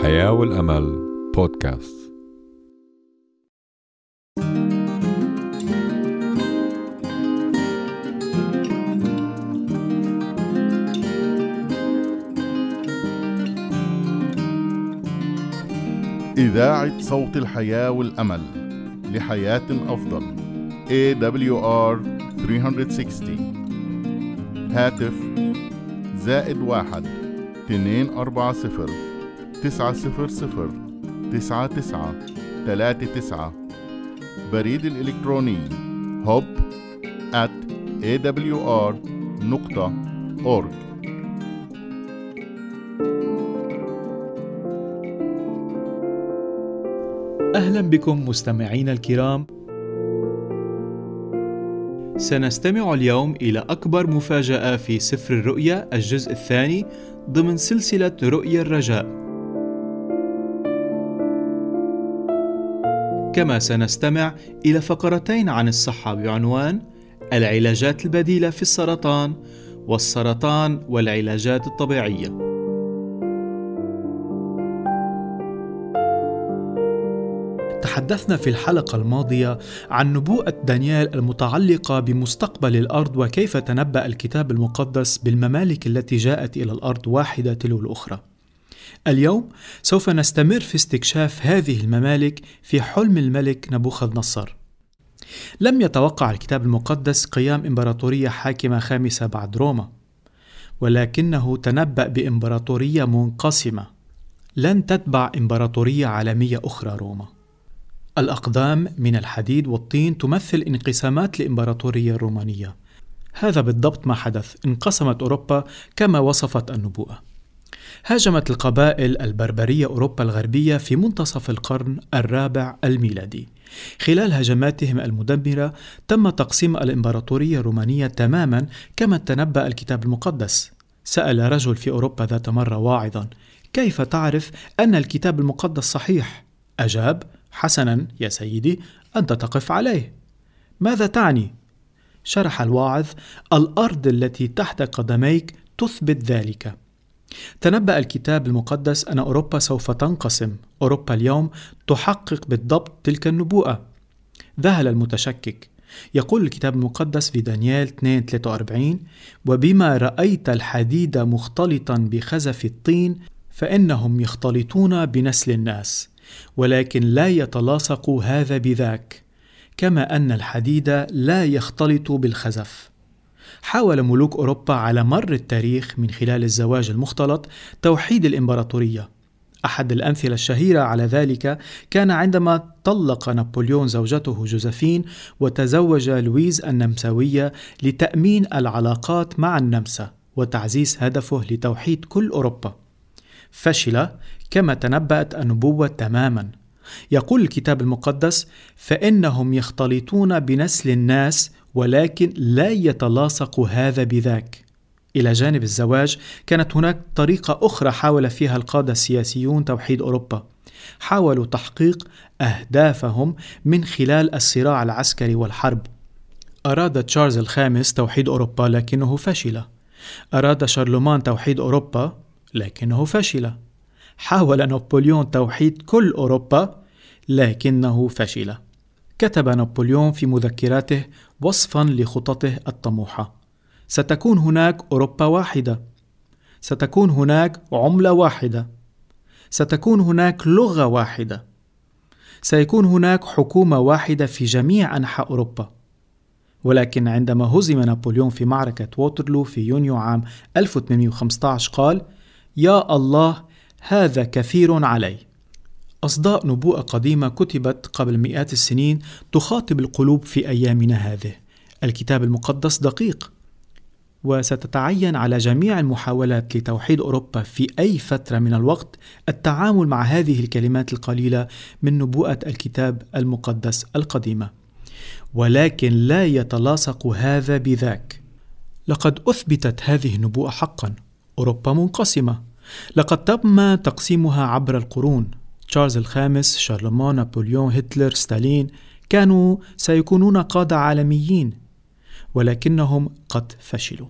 الحياة والأمل بودكاست. إذاعة صوت الحياة والأمل لحياة أفضل. AWR 360 هاتف زائد واحد اتنين أربعة صفر. تسعة صفر صفر تسعة تسعة تلاتة تسعة. بريد الإلكتروني hub at awr نقطة org. أهلا بكم مستمعينا الكرام. سنستمع اليوم إلى أكبر مفاجأة في سفر الرؤيا الجزء الثاني ضمن سلسلة رؤيا الرجاء. كما سنستمع إلى فقرتين عن الصحة بعنوان العلاجات البديلة في السرطان والسرطان والعلاجات الطبيعية تحدثنا في الحلقة الماضية عن نبوءة دانيال المتعلقة بمستقبل الأرض وكيف تنبأ الكتاب المقدس بالممالك التي جاءت إلى الأرض واحدة تلو الأخرى. اليوم سوف نستمر في استكشاف هذه الممالك في حلم الملك نبوخذ نصر. لم يتوقع الكتاب المقدس قيام إمبراطورية حاكمة خامسة بعد روما، ولكنه تنبأ بإمبراطورية منقسمة لن تتبع إمبراطورية عالمية أخرى روما. الأقدام من الحديد والطين تمثل انقسامات الإمبراطورية الرومانية. هذا بالضبط ما حدث، انقسمت أوروبا كما وصفت النبوءة. هاجمت القبائل البربرية أوروبا الغربية في منتصف القرن الرابع الميلادي. خلال هجماتهم المدمرة تم تقسيم الإمبراطورية الرومانية تماما كما تنبأ الكتاب المقدس. سأل رجل في أوروبا ذات مرة واعظا: كيف تعرف أن الكتاب المقدس صحيح؟ أجاب: حسنا يا سيدي أنت تقف عليه ماذا تعني شرح الواعظ الأرض التي تحت قدميك تثبت ذلك تنبأ الكتاب المقدس أن أوروبا سوف تنقسم. أوروبا اليوم تحقق بالضبط تلك النبوءة. ذهل المتشكك. يقول الكتاب المقدس في دانيال 2 43 وبما رأيت الحديد مختلطا بخزف الطين فإنهم يختلطون بنسل الناس ولكن لا يتلاصق هذا بذاك كما أن الحديد لا يختلط بالخزف. حاول ملوك أوروبا على مر التاريخ من خلال الزواج المختلط توحيد الإمبراطورية. أحد الأمثلة الشهيرة على ذلك كان عندما طلق نابليون زوجته جوزفين وتزوج لويز النمساوية لتأمين العلاقات مع النمسا وتعزيز هدفه لتوحيد كل أوروبا. فشل كما تنبأت النبوة تماما. يقول الكتاب المقدس فإنهم يختلطون بنسل الناس ولكن لا يتلاصق هذا بذاك. إلى جانب الزواج كانت هناك طريقة أخرى حاول فيها القادة السياسيون توحيد أوروبا. حاولوا تحقيق أهدافهم من خلال الصراع العسكري والحرب. أراد تشارلز الخامس توحيد أوروبا لكنه فشل. أراد شارلمان توحيد أوروبا لكنه فشل. حاول نابليون توحيد كل أوروبا لكنه فشل. كتب نابليون في مذكراته وصفا لخططه الطموحة. ستكون هناك أوروبا واحدة. ستكون هناك عملة واحدة. ستكون هناك لغة واحدة. سيكون هناك حكومة واحدة في جميع أنحاء أوروبا. ولكن عندما هزم نابليون في معركة ووترلو في يونيو عام 1815 قال يا الله هذا كثير علي. أصداء نبوءة قديمة كتبت قبل مئات السنين تخاطب القلوب في أيامنا هذه. الكتاب المقدس دقيق وستتعين على جميع المحاولات لتوحيد أوروبا في أي فترة من الوقت التعامل مع هذه الكلمات القليلة من نبوءة الكتاب المقدس القديمة. ولكن لا يتلاصق هذا بذاك. لقد أثبتت هذه النبوءة حقا. أوروبا منقسمة. لقد تم تقسيمها عبر القرون. تشارلز الخامس شارلمان نابليون هتلر ستالين كانوا سيكونون قادة عالميين ولكنهم قد فشلوا.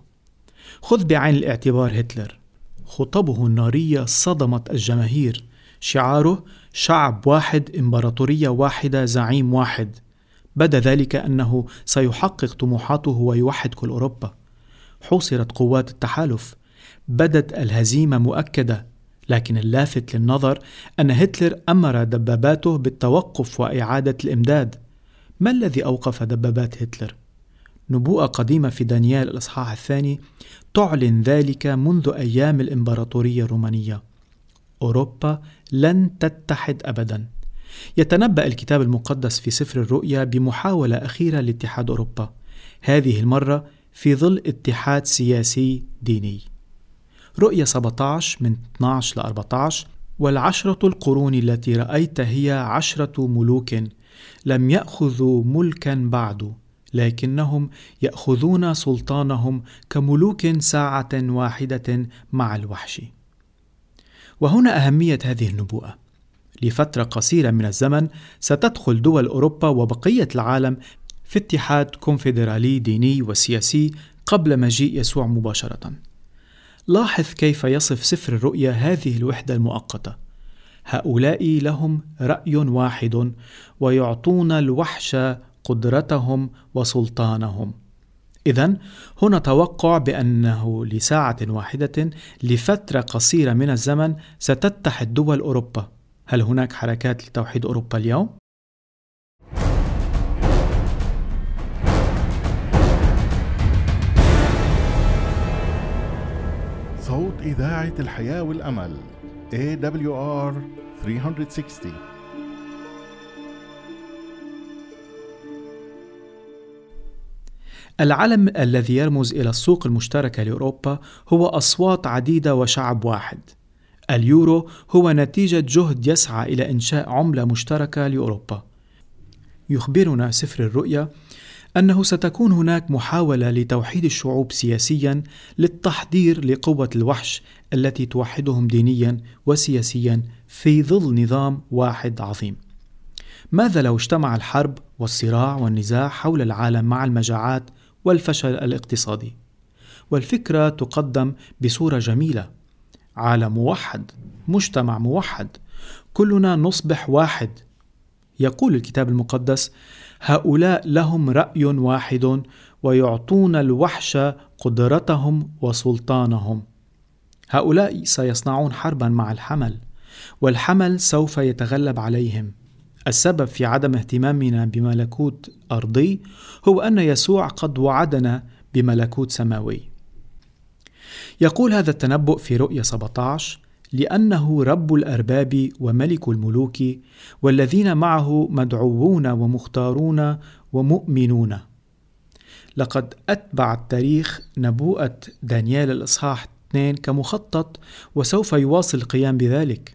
خذ بعين الاعتبار هتلر. خطبه النارية صدمت الجماهير. شعاره شعب واحد إمبراطورية واحدة زعيم واحد. بدا ذلك أنه سيحقق طموحاته ويوحد كل أوروبا. حوصرت قوات التحالف. بدت الهزيمة مؤكدة. لكن اللافت للنظر أن هتلر أمر دباباته بالتوقف وإعادة الإمداد. ما الذي أوقف دبابات هتلر؟ نبوءة قديمة في دانيال الإصحاح الثاني تعلن ذلك منذ أيام الإمبراطورية الرومانية. أوروبا لن تتحد أبدا. يتنبأ الكتاب المقدس في سفر الرؤيا بمحاولة أخيرة لاتحاد أوروبا. هذه المرة في ظل اتحاد سياسي ديني. رؤية 17 من 12 ل 14 والعشرة القرون التي رأيت هي عشرة ملوك لم يأخذوا ملكا بعد لكنهم يأخذون سلطانهم كملوك ساعة واحدة مع الوحش وهنا أهمية هذه النبوءة لفترة قصيرة من الزمن ستدخل دول أوروبا وبقية العالم في اتحاد كونفدرالي ديني وسياسي قبل مجيء يسوع مباشرة. لاحظ كيف يصف سفر الرؤيا هذه الوحدة المؤقتة. هؤلاء لهم رأي واحد ويعطون الوحش قدرتهم وسلطانهم. إذا هنا توقع بأنه لساعة واحدة لفترة قصيرة من الزمن ستتحد دول أوروبا. هل هناك حركات لتوحيد أوروبا اليوم؟ صوت إذاعة الحياة والأمل AWR 360 العلم الذي يرمز إلى السوق المشتركة لأوروبا هو أصوات عديدة وشعب واحد. اليورو هو نتيجة جهد يسعى إلى إنشاء عملة مشتركة لأوروبا. يخبرنا سفر الرؤيا أنه ستكون هناك محاولة لتوحيد الشعوب سياسيا للتحضير لقوة الوحش التي توحدهم دينيا وسياسيا في ظل نظام واحد عظيم. ماذا لو اجتمع الحرب والصراع والنزاع حول العالم مع المجاعات والفشل الاقتصادي؟ والفكرة تقدم بصورة جميلة. عالم موحد، مجتمع موحد، كلنا نصبح واحد. يقول الكتاب المقدس: هؤلاء لهم رأي واحد ويعطون الوحش قدرتهم وسلطانهم. هؤلاء سيصنعون حربا مع الحمل والحمل سوف يتغلب عليهم. السبب في عدم اهتمامنا بملكوت أرضي هو أن يسوع قد وعدنا بملكوت سماوي. يقول هذا التنبؤ في رؤيا 17 لأنه رب الأرباب وملك الملوك والذين معه مدعوون ومختارون ومؤمنون. لقد أتبع التاريخ نبوءة دانيال الإصحاح 2 كمخطط وسوف يواصل القيام بذلك.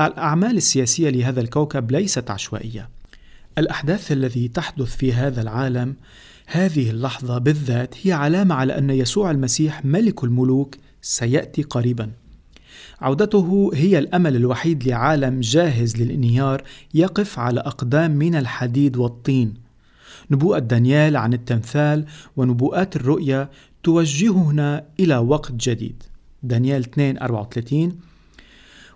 الأعمال السياسية لهذا الكوكب ليست عشوائية. الأحداث التي تحدث في هذا العالم هذه اللحظة بالذات هي علامة على أن يسوع المسيح ملك الملوك سيأتي قريبا. عودته هي الأمل الوحيد لعالم جاهز للانهيار يقف على أقدام من الحديد والطين. نبوءة دانيال عن التمثال ونبوءات الرؤيا توجهنا إلى وقت جديد. دانيال 2 34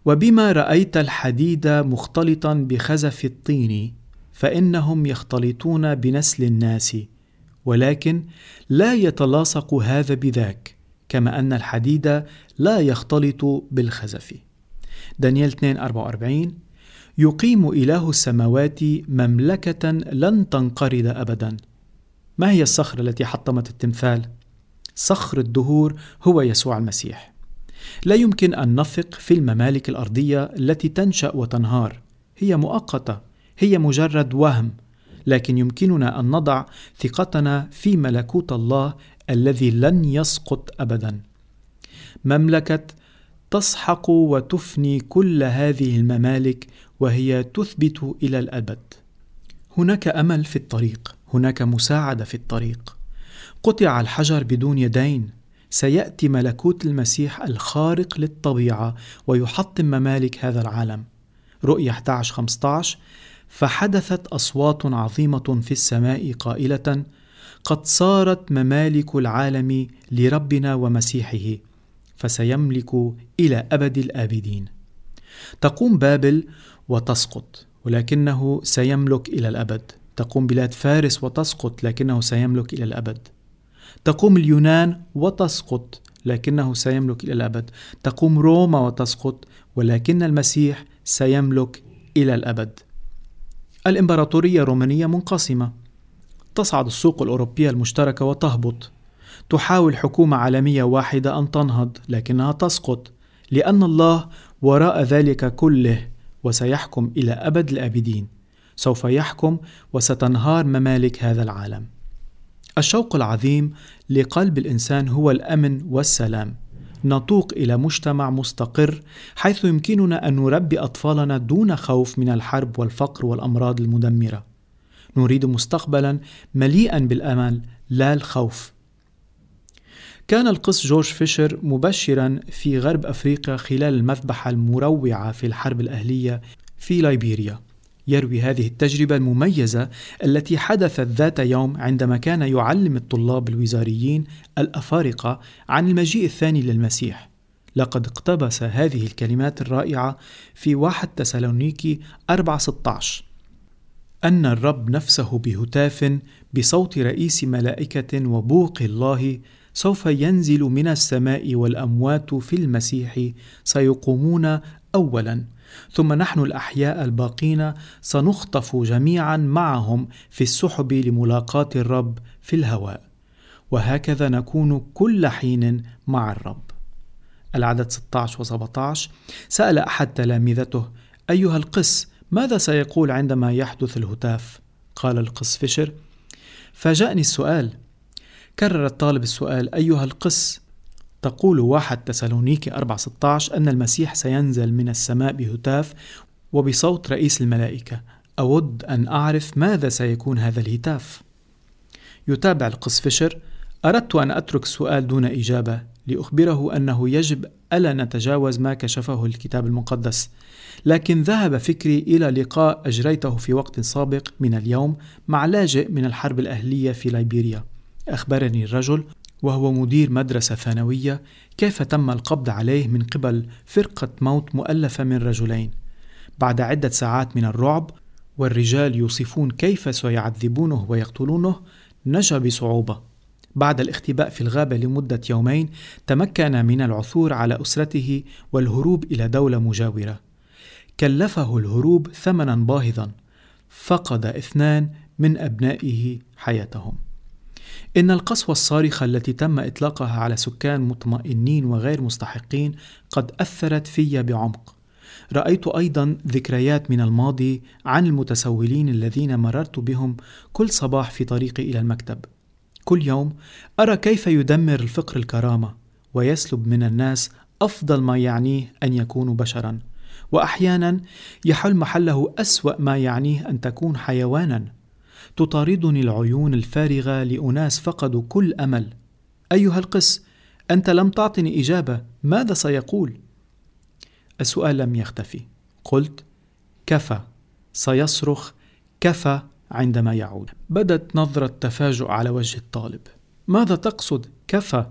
وبما رأيت الحديد مختلطا بخزف الطين فإنهم يختلطون بنسل الناس ولكن لا يتلاصق هذا بذاك. كما أن الحديد لا يختلط بالخزف. دانيال 2 44 يقيم إله السماوات مملكة لن تنقرض أبدا. ما هي الصخرة التي حطمت التمثال؟ صخر الدهور هو يسوع المسيح. لا يمكن أن نثق في الممالك الأرضية التي تنشأ وتنهار. هي مؤقتة هي مجرد وهم لكن يمكننا أن نضع ثقتنا في ملكوت الله الذي لن يسقط ابدا. مملكة تسحق وتفني كل هذه الممالك وهي تثبت إلى الأبد. هناك أمل في الطريق هناك مساعدة في الطريق. قطع الحجر بدون يدين. سيأتي ملكوت المسيح الخارق للطبيعة ويحطم ممالك هذا العالم. رؤيا 11 15 فحدثت أصوات عظيمة في السماء قائلة قد صارت ممالك العالم لربنا ومسيحه فسيملك إلى أبد الآبدين. تقوم بابل وتسقط ولكنه سيملك إلى الأبد. تقوم بلاد فارس وتسقط لكنه سيملك إلى الأبد. تقوم اليونان وتسقط لكنه سيملك إلى الأبد. تقوم روما وتسقط ولكن المسيح سيملك إلى الأبد. الإمبراطورية الرومانية منقسمة. تصعد السوق الأوروبية المشتركة وتهبط. تحاول حكومة عالمية واحدة أن تنهض لكنها تسقط لأن الله وراء ذلك كله وسيحكم إلى أبد الآبدين. سوف يحكم وستنهار ممالك هذا العالم. الشوق العظيم لقلب الإنسان هو الأمن والسلام. نتوق إلى مجتمع مستقر حيث يمكننا أن نربي أطفالنا دون خوف من الحرب والفقر والأمراض المدمرة. نريد مستقبلا مليئا بالأمل لا الخوف. كان القس جورج فيشر مبشرا في غرب أفريقيا خلال المذبحة المروعة في الحرب الأهلية في ليبيريا. يروي هذه التجربة المميزة التي حدثت ذات يوم عندما كان يعلم الطلاب الوزاريين الأفارقة عن المجيء الثاني للمسيح. لقد اقتبس هذه الكلمات الرائعة في واحد تسالونيكي 4:16 أن الرب نفسه بهتاف بصوت رئيس ملائكة وبوق الله سوف ينزل من السماء والأموات في المسيح سيقومون أولا. ثم نحن الأحياء الباقين سنخطف جميعا معهم في السحب لملاقاة الرب في الهواء. وهكذا نكون كل حين مع الرب. العدد 16 و 17 سأل أحد تلامذته أيها القس ماذا سيقول عندما يحدث الهتاف؟ قال القس فيشر فاجأني السؤال. كرر الطالب السؤال. أيها القس تقول واحد تسالونيكي 4:16 أن المسيح سينزل من السماء بهتاف وبصوت رئيس الملائكة. أود أن أعرف ماذا سيكون هذا الهتاف. يتابع القس فيشر أردت أن أترك السؤال دون إجابة لأخبره أنه يجب ألا نتجاوز ما كشفه الكتاب المقدس. لكن ذهب فكري إلى لقاء أجريته في وقت سابق من اليوم مع لاجئ من الحرب الأهلية في ليبيريا. أخبرني الرجل وهو مدير مدرسة ثانوية كيف تم القبض عليه من قبل فرقة موت مؤلفة من رجلين. بعد عدة ساعات من الرعب والرجال يوصفون كيف سيعذبونه ويقتلونه نجا بصعوبة. بعد الاختباء في الغابة لمدة يومين تمكن من العثور على أسرته والهروب إلى دولة مجاورة كلفه الهروب ثمنا باهظا فقد اثنان من أبنائه حياتهم إن القسوة الصارخة التي تم إطلاقها على سكان مطمئنين وغير مستحقين قد أثرت في بعمق. رأيت أيضا ذكريات من الماضي عن المتسولين الذين مررت بهم كل صباح في طريقي إلى المكتب. كل يوم أرى كيف يدمر الفقر الكرامة ويسلب من الناس أفضل ما يعنيه أن يكونوا بشرا. وأحيانا يحل محله أسوأ ما يعنيه أن تكون حيوانا. تطاردني العيون الفارغة لأناس فقدوا كل أمل. أيها القس أنت لم تعطني إجابة ماذا سيقول؟ السؤال لم يختفي. قلت كفى سيصرخ كفى عندما يعود. بدت نظرة تفاجؤ على وجه الطالب. ماذا تقصد؟ كفى.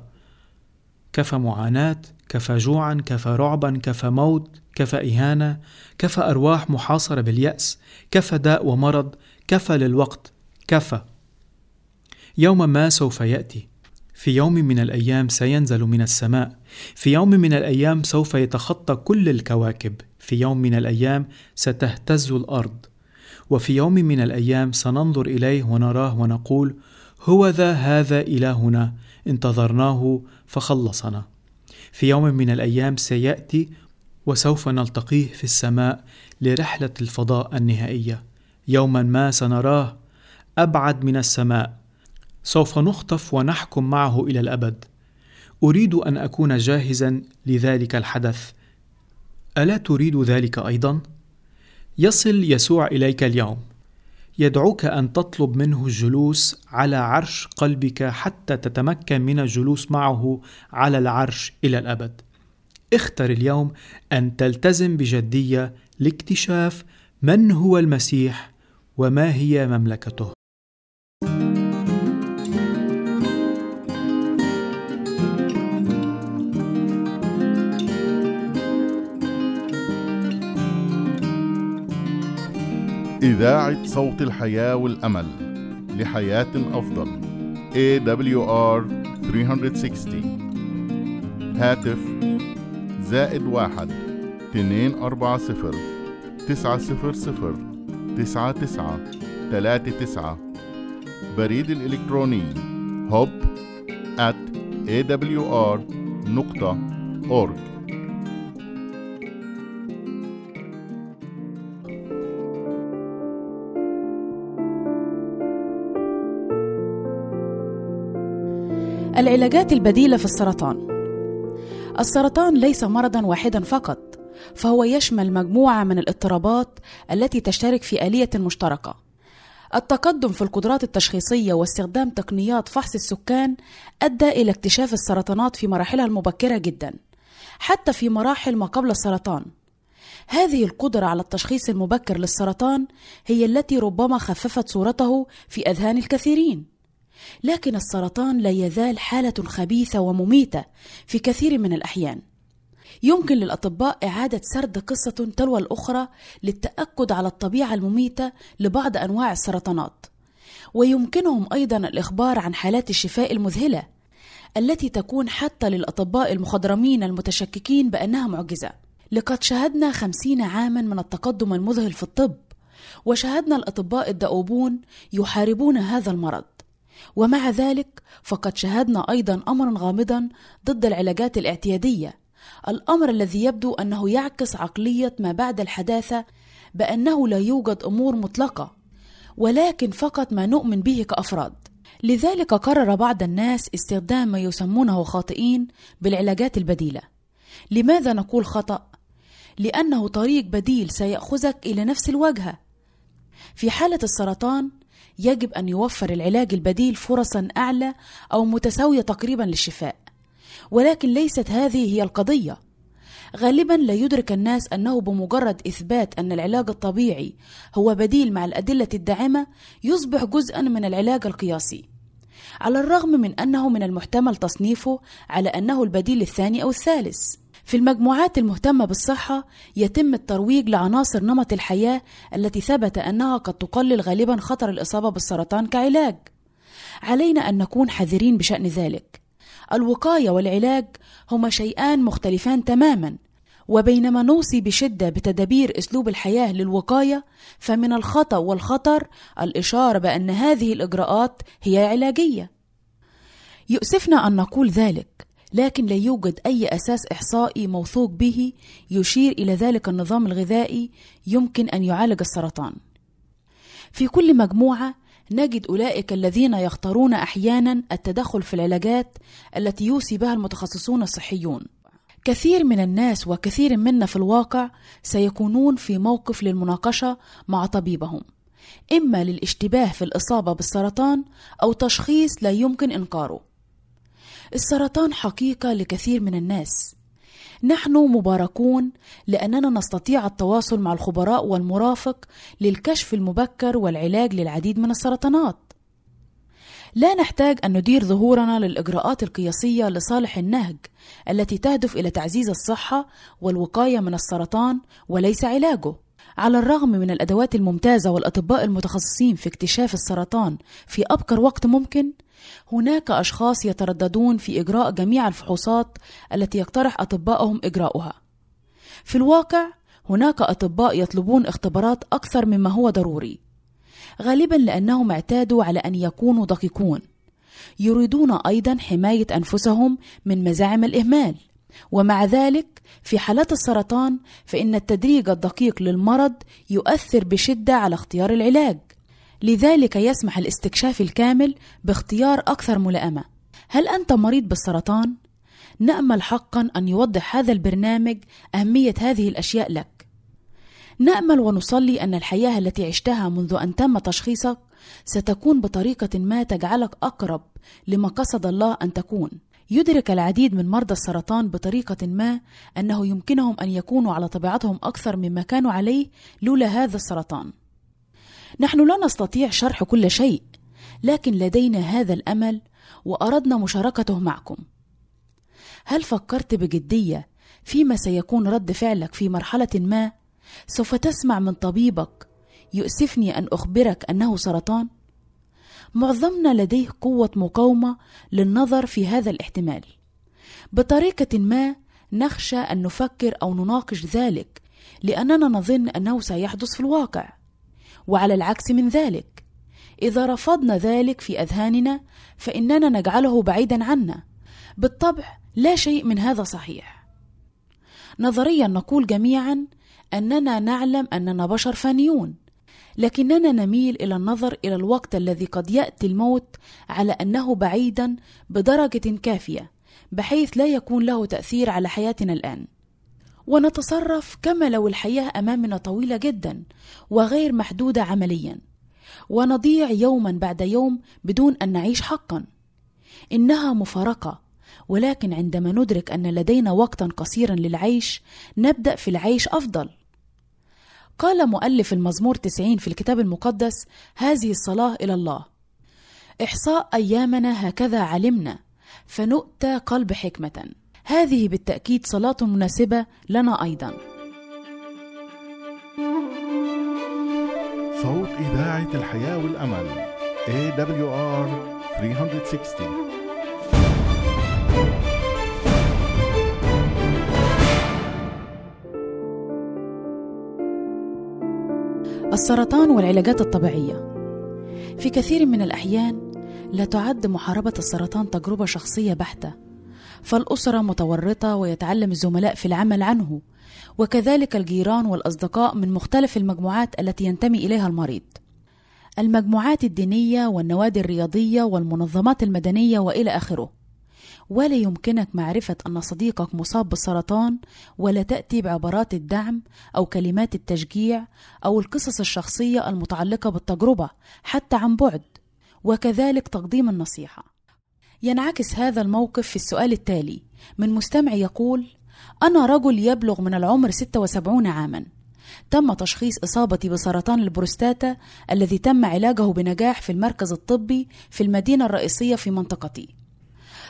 كفى معاناة كفى جوعا كفى رعبا كفى موت كفى إهانة كفى أرواح محاصرة باليأس كفى داء ومرض كفى للوقت كفى. يوم ما سوف يأتي. في يوم من الأيام سينزل من السماء. في يوم من الأيام سوف يتخطى كل الكواكب. في يوم من الأيام ستهتز الأرض. وفي يوم من الأيام سننظر إليه ونراه ونقول هو ذا هذا إلهنا انتظرناه فخلصنا. في يوم من الأيام سيأتي وسوف نلتقيه في السماء لرحلة الفضاء النهائية. يوما ما سنراه أبعد من السماء. سوف نخطف ونحكم معه إلى الأبد. أريد أن أكون جاهزا لذلك الحدث. ألا تريد ذلك أيضا؟ يصل يسوع إليك اليوم. يدعوك أن تطلب منه الجلوس على عرش قلبك حتى تتمكن من الجلوس معه على العرش إلى الأبد. اختر اليوم أن تلتزم بجدية لاكتشاف من هو المسيح وما هي مملكته. إذاعة صوت الحياة والأمل لحياة أفضل AWR 360 هاتف زائد واحد اثنين أربعة صفر تسعة صفر صفر تسعة تسعة ثلاثة تسعة. بريد الإلكتروني hub at awr العلاجات البديلة في السرطان. السرطان ليس مرضا واحدا فقط فهو يشمل مجموعة من الاضطرابات التي تشترك في آلية مشتركة. التقدم في القدرات التشخيصية واستخدام تقنيات فحص السكان أدى إلى اكتشاف السرطانات في مراحلها المبكرة جدا حتى في مراحل ما قبل السرطان. هذه القدرة على التشخيص المبكر للسرطان هي التي ربما خففت صورته في أذهان الكثيرين. لكن السرطان لا يزال حالة خبيثة ومميتة في كثير من الأحيان. يمكن للأطباء إعادة سرد قصة تلو الأخرى للتأكد على الطبيعة المميتة لبعض أنواع السرطانات. ويمكنهم أيضا الإخبار عن حالات الشفاء المذهلة التي تكون حتى للأطباء المخضرمين المتشككين بأنها معجزة. لقد شهدنا خمسين عاما من التقدم المذهل في الطب وشاهدنا الأطباء الدؤوبون يحاربون هذا المرض. ومع ذلك فقد شاهدنا أيضا امرا غامضا ضد العلاجات الاعتيادية. الأمر الذي يبدو أنه يعكس عقلية ما بعد الحداثة بأنه لا يوجد أمور مطلقة ولكن فقط ما نؤمن به كأفراد. لذلك قرر بعض الناس استخدام ما يسمونه خاطئين بالعلاجات البديلة. لماذا نقول خطأ؟ لأنه طريق بديل سيأخذك إلى نفس الوجهة. في حالة السرطان يجب أن يوفر العلاج البديل فرصا أعلى أو متساوية تقريبا للشفاء. ولكن ليست هذه هي القضية. غالبا لا يدرك الناس أنه بمجرد إثبات أن العلاج الطبيعي هو بديل مع الأدلة الداعمة يصبح جزءا من العلاج القياسي. على الرغم من أنه من المحتمل تصنيفه على أنه البديل الثاني أو الثالث. في المجموعات المهتمة بالصحة يتم الترويج لعناصر نمط الحياة التي ثبت أنها قد تقلل غالبا خطر الإصابة بالسرطان كعلاج. علينا أن نكون حذرين بشأن ذلك. الوقاية والعلاج هما شيئان مختلفان تماما، وبينما نوصي بشدة بتدابير أسلوب الحياة للوقاية، فمن الخطأ والخطر الإشارة بأن هذه الإجراءات هي علاجية. يؤسفنا أن نقول ذلك، لكن لا يوجد أي أساس إحصائي موثوق به يشير إلى ذلك النظام الغذائي يمكن أن يعالج السرطان. في كل مجموعة نجد أولئك الذين يختارون أحيانا التدخل في العلاجات التي يوصي بها المتخصصون الصحيون. كثير من الناس وكثير منا في الواقع سيكونون في موقف للمناقشة مع طبيبهم، إما للاشتباه في الإصابة بالسرطان أو تشخيص لا يمكن إنكاره. السرطان حقيقة لكثير من الناس. نحن مباركون لأننا نستطيع التواصل مع الخبراء والمرافق للكشف المبكر والعلاج للعديد من السرطانات. لا نحتاج أن ندير ظهورنا للإجراءات القياسية لصالح النهج التي تهدف إلى تعزيز الصحة والوقاية من السرطان وليس علاجه. على الرغم من الأدوات الممتازة والأطباء المتخصصين في اكتشاف السرطان في أبكر وقت ممكن هناك أشخاص يترددون في إجراء جميع الفحوصات التي يقترح أطبائهم إجراؤها. في الواقع هناك أطباء يطلبون اختبارات أكثر مما هو ضروري، غالبا لأنهم اعتادوا على أن يكونوا دقيقون. يريدون أيضا حماية أنفسهم من مزاعم الإهمال، ومع ذلك في حالات السرطان فإن التدريج الدقيق للمرض يؤثر بشدة على اختيار العلاج. لذلك يسمح الاستكشاف الكامل باختيار أكثر ملائمة. هل أنت مريض بالسرطان؟ نأمل حقا أن يوضح هذا البرنامج أهمية هذه الأشياء لك. نأمل ونصلي أن الحياة التي عشتها منذ أن تم تشخيصك ستكون بطريقة ما تجعلك أقرب لما قصد الله أن تكون. يدرك العديد من مرضى السرطان بطريقة ما أنه يمكنهم أن يكونوا على طبيعتهم أكثر مما كانوا عليه لولا هذا السرطان. نحن لا نستطيع شرح كل شيء لكن لدينا هذا الأمل وأردنا مشاركته معكم هل فكرت بجدية فيما سيكون رد فعلك في مرحلة ما سوف تسمع من طبيبك يؤسفني أن أخبرك أنه سرطان؟ معظمنا لديه قوة مقاومة للنظر في هذا الاحتمال. بطريقة ما نخشى أن نفكر أو نناقش ذلك لأننا نظن أنه سيحدث في الواقع. وعلى العكس من ذلك إذا رفضنا ذلك في أذهاننا فإننا نجعله بعيدا عنا. بالطبع لا شيء من هذا صحيح. نظريا نقول جميعا أننا نعلم أننا بشر فانيون. لكننا نميل إلى النظر إلى الوقت الذي قد يأتي الموت على أنه بعيدا بدرجة كافية بحيث لا يكون له تأثير على حياتنا الآن. ونتصرف كما لو الحياة أمامنا طويلة جدا وغير محدودة عمليا. ونضيع يوما بعد يوم بدون أن نعيش حقا. إنها مفارقة ولكن عندما ندرك أن لدينا وقتا قصيرا للعيش نبدأ في العيش أفضل. قال مؤلف المزمور 90 في الكتاب المقدس هذه الصلاة إلى الله. إحصاء أيامنا هكذا علمنا فنؤتى قلب حكمة. هذه بالتأكيد صلاة مناسبة لنا أيضا. صوت إذاعة الحياة والأمل AWR 360 السرطان والعلاجات الطبيعية. في كثير من الأحيان لا تعد محاربة السرطان تجربة شخصية بحتة فالأسرة متورطة ويتعلم الزملاء في العمل عنه وكذلك الجيران والأصدقاء من مختلف المجموعات التي ينتمي إليها المريض. المجموعات الدينية والنوادي الرياضية والمنظمات المدنية وإلى آخره. ولا يمكنك معرفة أن صديقك مصاب بالسرطان ولا تأتي بعبارات الدعم أو كلمات التشجيع أو القصص الشخصية المتعلقة بالتجربة حتى عن بعد. وكذلك تقديم النصيحة. ينعكس هذا الموقف في السؤال التالي. من مستمع يقول أنا رجل يبلغ من العمر 76 عاما. تم تشخيص إصابتي بسرطان البروستاتا الذي تم علاجه بنجاح في المركز الطبي في المدينة الرئيسية في منطقتي.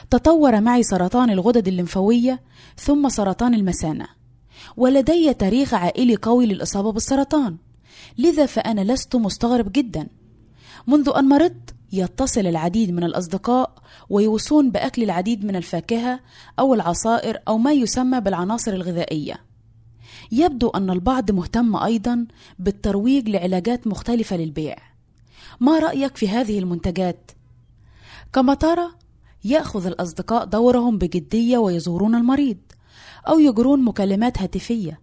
تطور معي سرطان الغدد الليمفاوية ثم سرطان المثانة. ولدي تاريخ عائلي قوي للإصابة بالسرطان. لذا فأنا لست مستغرب جدا. منذ أن مرضت يتصل العديد من الأصدقاء ويوصون بأكل العديد من الفاكهة أو العصائر أو ما يسمى بالعناصر الغذائية. يبدو أن البعض مهتم أيضا بالترويج لعلاجات مختلفة للبيع. ما رأيك في هذه المنتجات؟ كما ترى يأخذ الأصدقاء دورهم بجدية ويزورون المريض أو يجرون مكالمات هاتفية.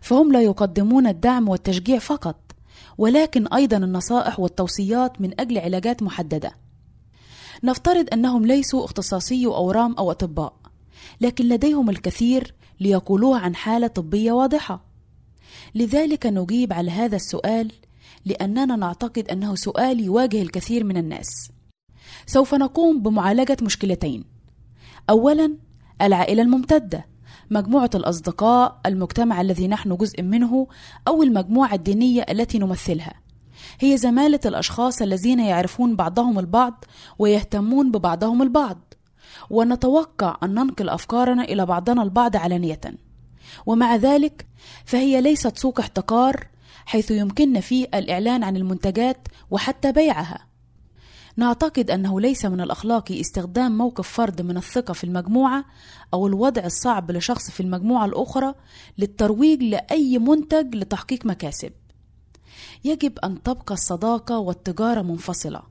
فهم لا يقدمون الدعم والتشجيع فقط ولكن أيضا النصائح والتوصيات من أجل علاجات محددة. نفترض أنهم ليسوا اختصاصي أورام أو أطباء لكن لديهم الكثير ليقولوه عن حالة طبية واضحة. لذلك نجيب على هذا السؤال لأننا نعتقد أنه سؤال يواجه الكثير من الناس. سوف نقوم بمعالجة مشكلتين. أولا العائلة الممتدة مجموعة الأصدقاء المجتمع الذي نحن جزء منه أو المجموعة الدينية التي نمثلها. هي زمالة الأشخاص الذين يعرفون بعضهم البعض ويهتمون ببعضهم البعض. ونتوقع أن ننقل أفكارنا إلى بعضنا البعض علانية. ومع ذلك فهي ليست سوق احتكار حيث يمكننا فيه الإعلان عن المنتجات وحتى بيعها. نعتقد أنه ليس من الأخلاق استخدام موقف فرد من الثقة في المجموعة أو الوضع الصعب لشخص في المجموعة الأخرى للترويج لأي منتج لتحقيق مكاسب. يجب أن تبقى الصداقة والتجارة منفصلة،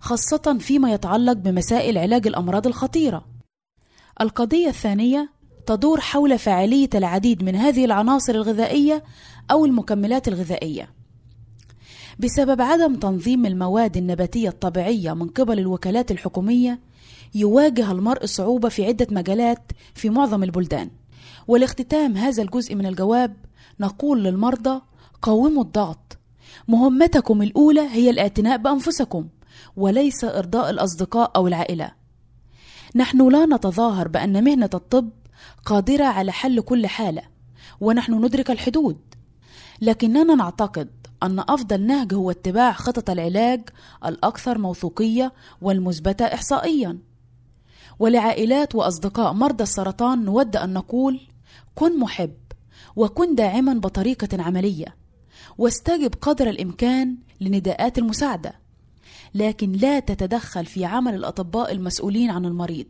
خاصة فيما يتعلق بمسائل علاج الأمراض الخطيرة. القضية الثانية تدور حول فاعلية العديد من هذه العناصر الغذائية أو المكملات الغذائية. بسبب عدم تنظيم المواد النباتية الطبيعية من قبل الوكالات الحكومية يواجه المرء صعوبة في عدة مجالات في معظم البلدان. ولاختتام هذا الجزء من الجواب نقول للمرضى قاوموا الضغط. مهمتكم الأولى هي الاعتناء بأنفسكم وليس إرضاء الأصدقاء أو العائلة. نحن لا نتظاهر بأن مهنة الطب قادرة على حل كل حالة ونحن ندرك الحدود. لكننا نعتقد أن أفضل نهج هو اتباع خطط العلاج الأكثر موثوقية والمثبتة إحصائيًا. ولعائلات وأصدقاء مرضى السرطان نود أن نقول: كن محب، وكن داعمًا بطريقة عملية. واستجب قدر الإمكان لنداءات المساعدة لكن لا تتدخل في عمل الأطباء المسؤولين عن المريض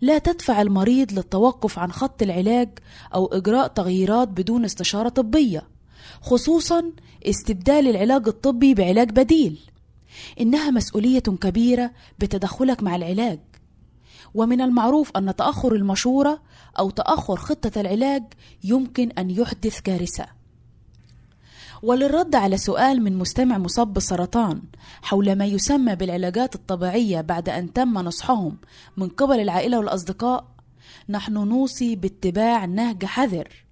لا تدفع المريض للتوقف عن خط العلاج أو إجراء تغييرات بدون استشارة طبية خصوصا استبدال العلاج الطبي بعلاج بديل. إنها مسؤولية كبيرة بتدخلك مع العلاج. ومن المعروف أن تأخر المشورة أو تأخر خطة العلاج يمكن أن يحدث كارثة. وللرد على سؤال من مستمع مصاب بالسرطان حول ما يسمى بالعلاجات الطبيعية بعد أن تم نصحهم من قبل العائلة والأصدقاء نحن نوصي باتباع نهج حذر.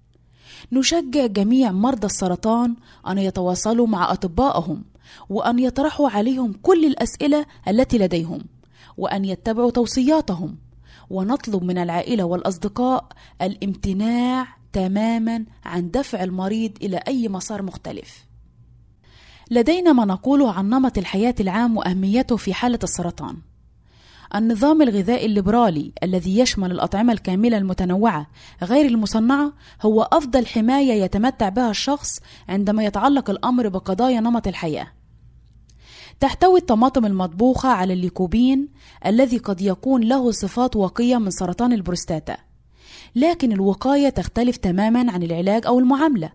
نشجع جميع مرضى السرطان أن يتواصلوا مع أطبائهم وأن يطرحوا عليهم كل الأسئلة التي لديهم وأن يتبعوا توصياتهم ونطلب من العائلة والأصدقاء الامتناع تماما عن دفع المريض إلى أي مسار مختلف. لدينا ما نقوله عن نمط الحياة العام وأهميته في حالة السرطان. النظام الغذائي الليبرالي الذي يشمل الأطعمة الكاملة المتنوعة غير المصنعة هو أفضل حماية يتمتع بها الشخص عندما يتعلق الأمر بقضايا نمط الحياة. تحتوي الطماطم المطبوخة على الليكوبين الذي قد يكون له صفات واقية من سرطان البروستاتا لكن الوقاية تختلف تماما عن العلاج أو المعاملة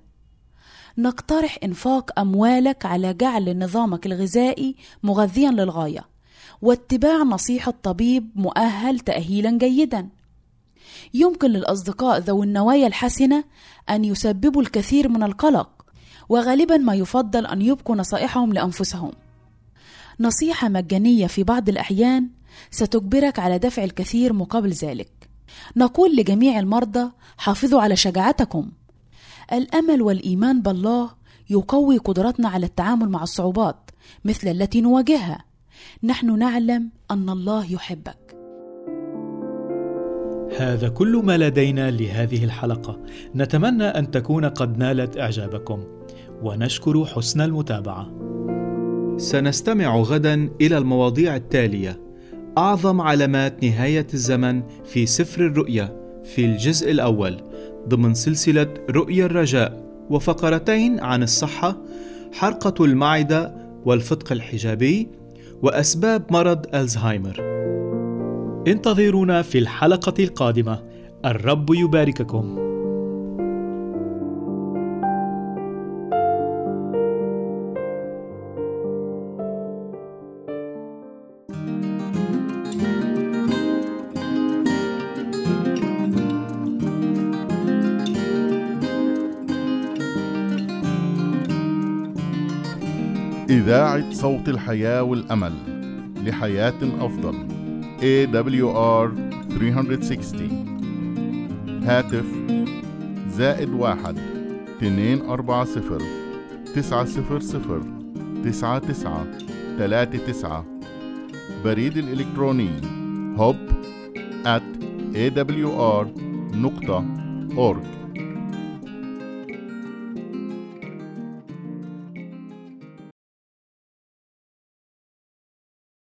نقترح إنفاق أموالك على جعل نظامك الغذائي مغذيا للغاية واتباع نصيحة طبيب مؤهل تأهيلا جيدا. يمكن للأصدقاء ذوي النوايا الحسنة أن يسببوا الكثير من القلق وغالبا ما يفضل أن يبقوا نصائحهم لأنفسهم. نصيحة مجانية في بعض الأحيان ستجبرك على دفع الكثير مقابل ذلك. نقول لجميع المرضى حافظوا على شجاعتكم. الأمل والإيمان بالله يقوي قدرتنا على التعامل مع الصعوبات مثل التي نواجهها. نحن نعلم أن الله يحبك. هذا كل ما لدينا لهذه الحلقة. نتمنى أن تكون قد نالت إعجابكم. ونشكر حسن المتابعة. سنستمع غدا إلى المواضيع التالية. أعظم علامات نهاية الزمن في سفر الرؤيا في الجزء الأول ضمن سلسلة رؤيا الرجاء وفقرتين عن الصحة حرقة المعدة والفتق الحجابي وأسباب مرض ألزهايمر. انتظرونا في الحلقة القادمة. الرب يبارككم. صوت الحياة والأمل لحياة أفضل. AWR 360 هاتف زائد واحد اثنين أربعة صفر تسعة صفر صفر تسعة تسعة ثلاثة تسعة. بريد الإلكتروني hub at awr نقطة org.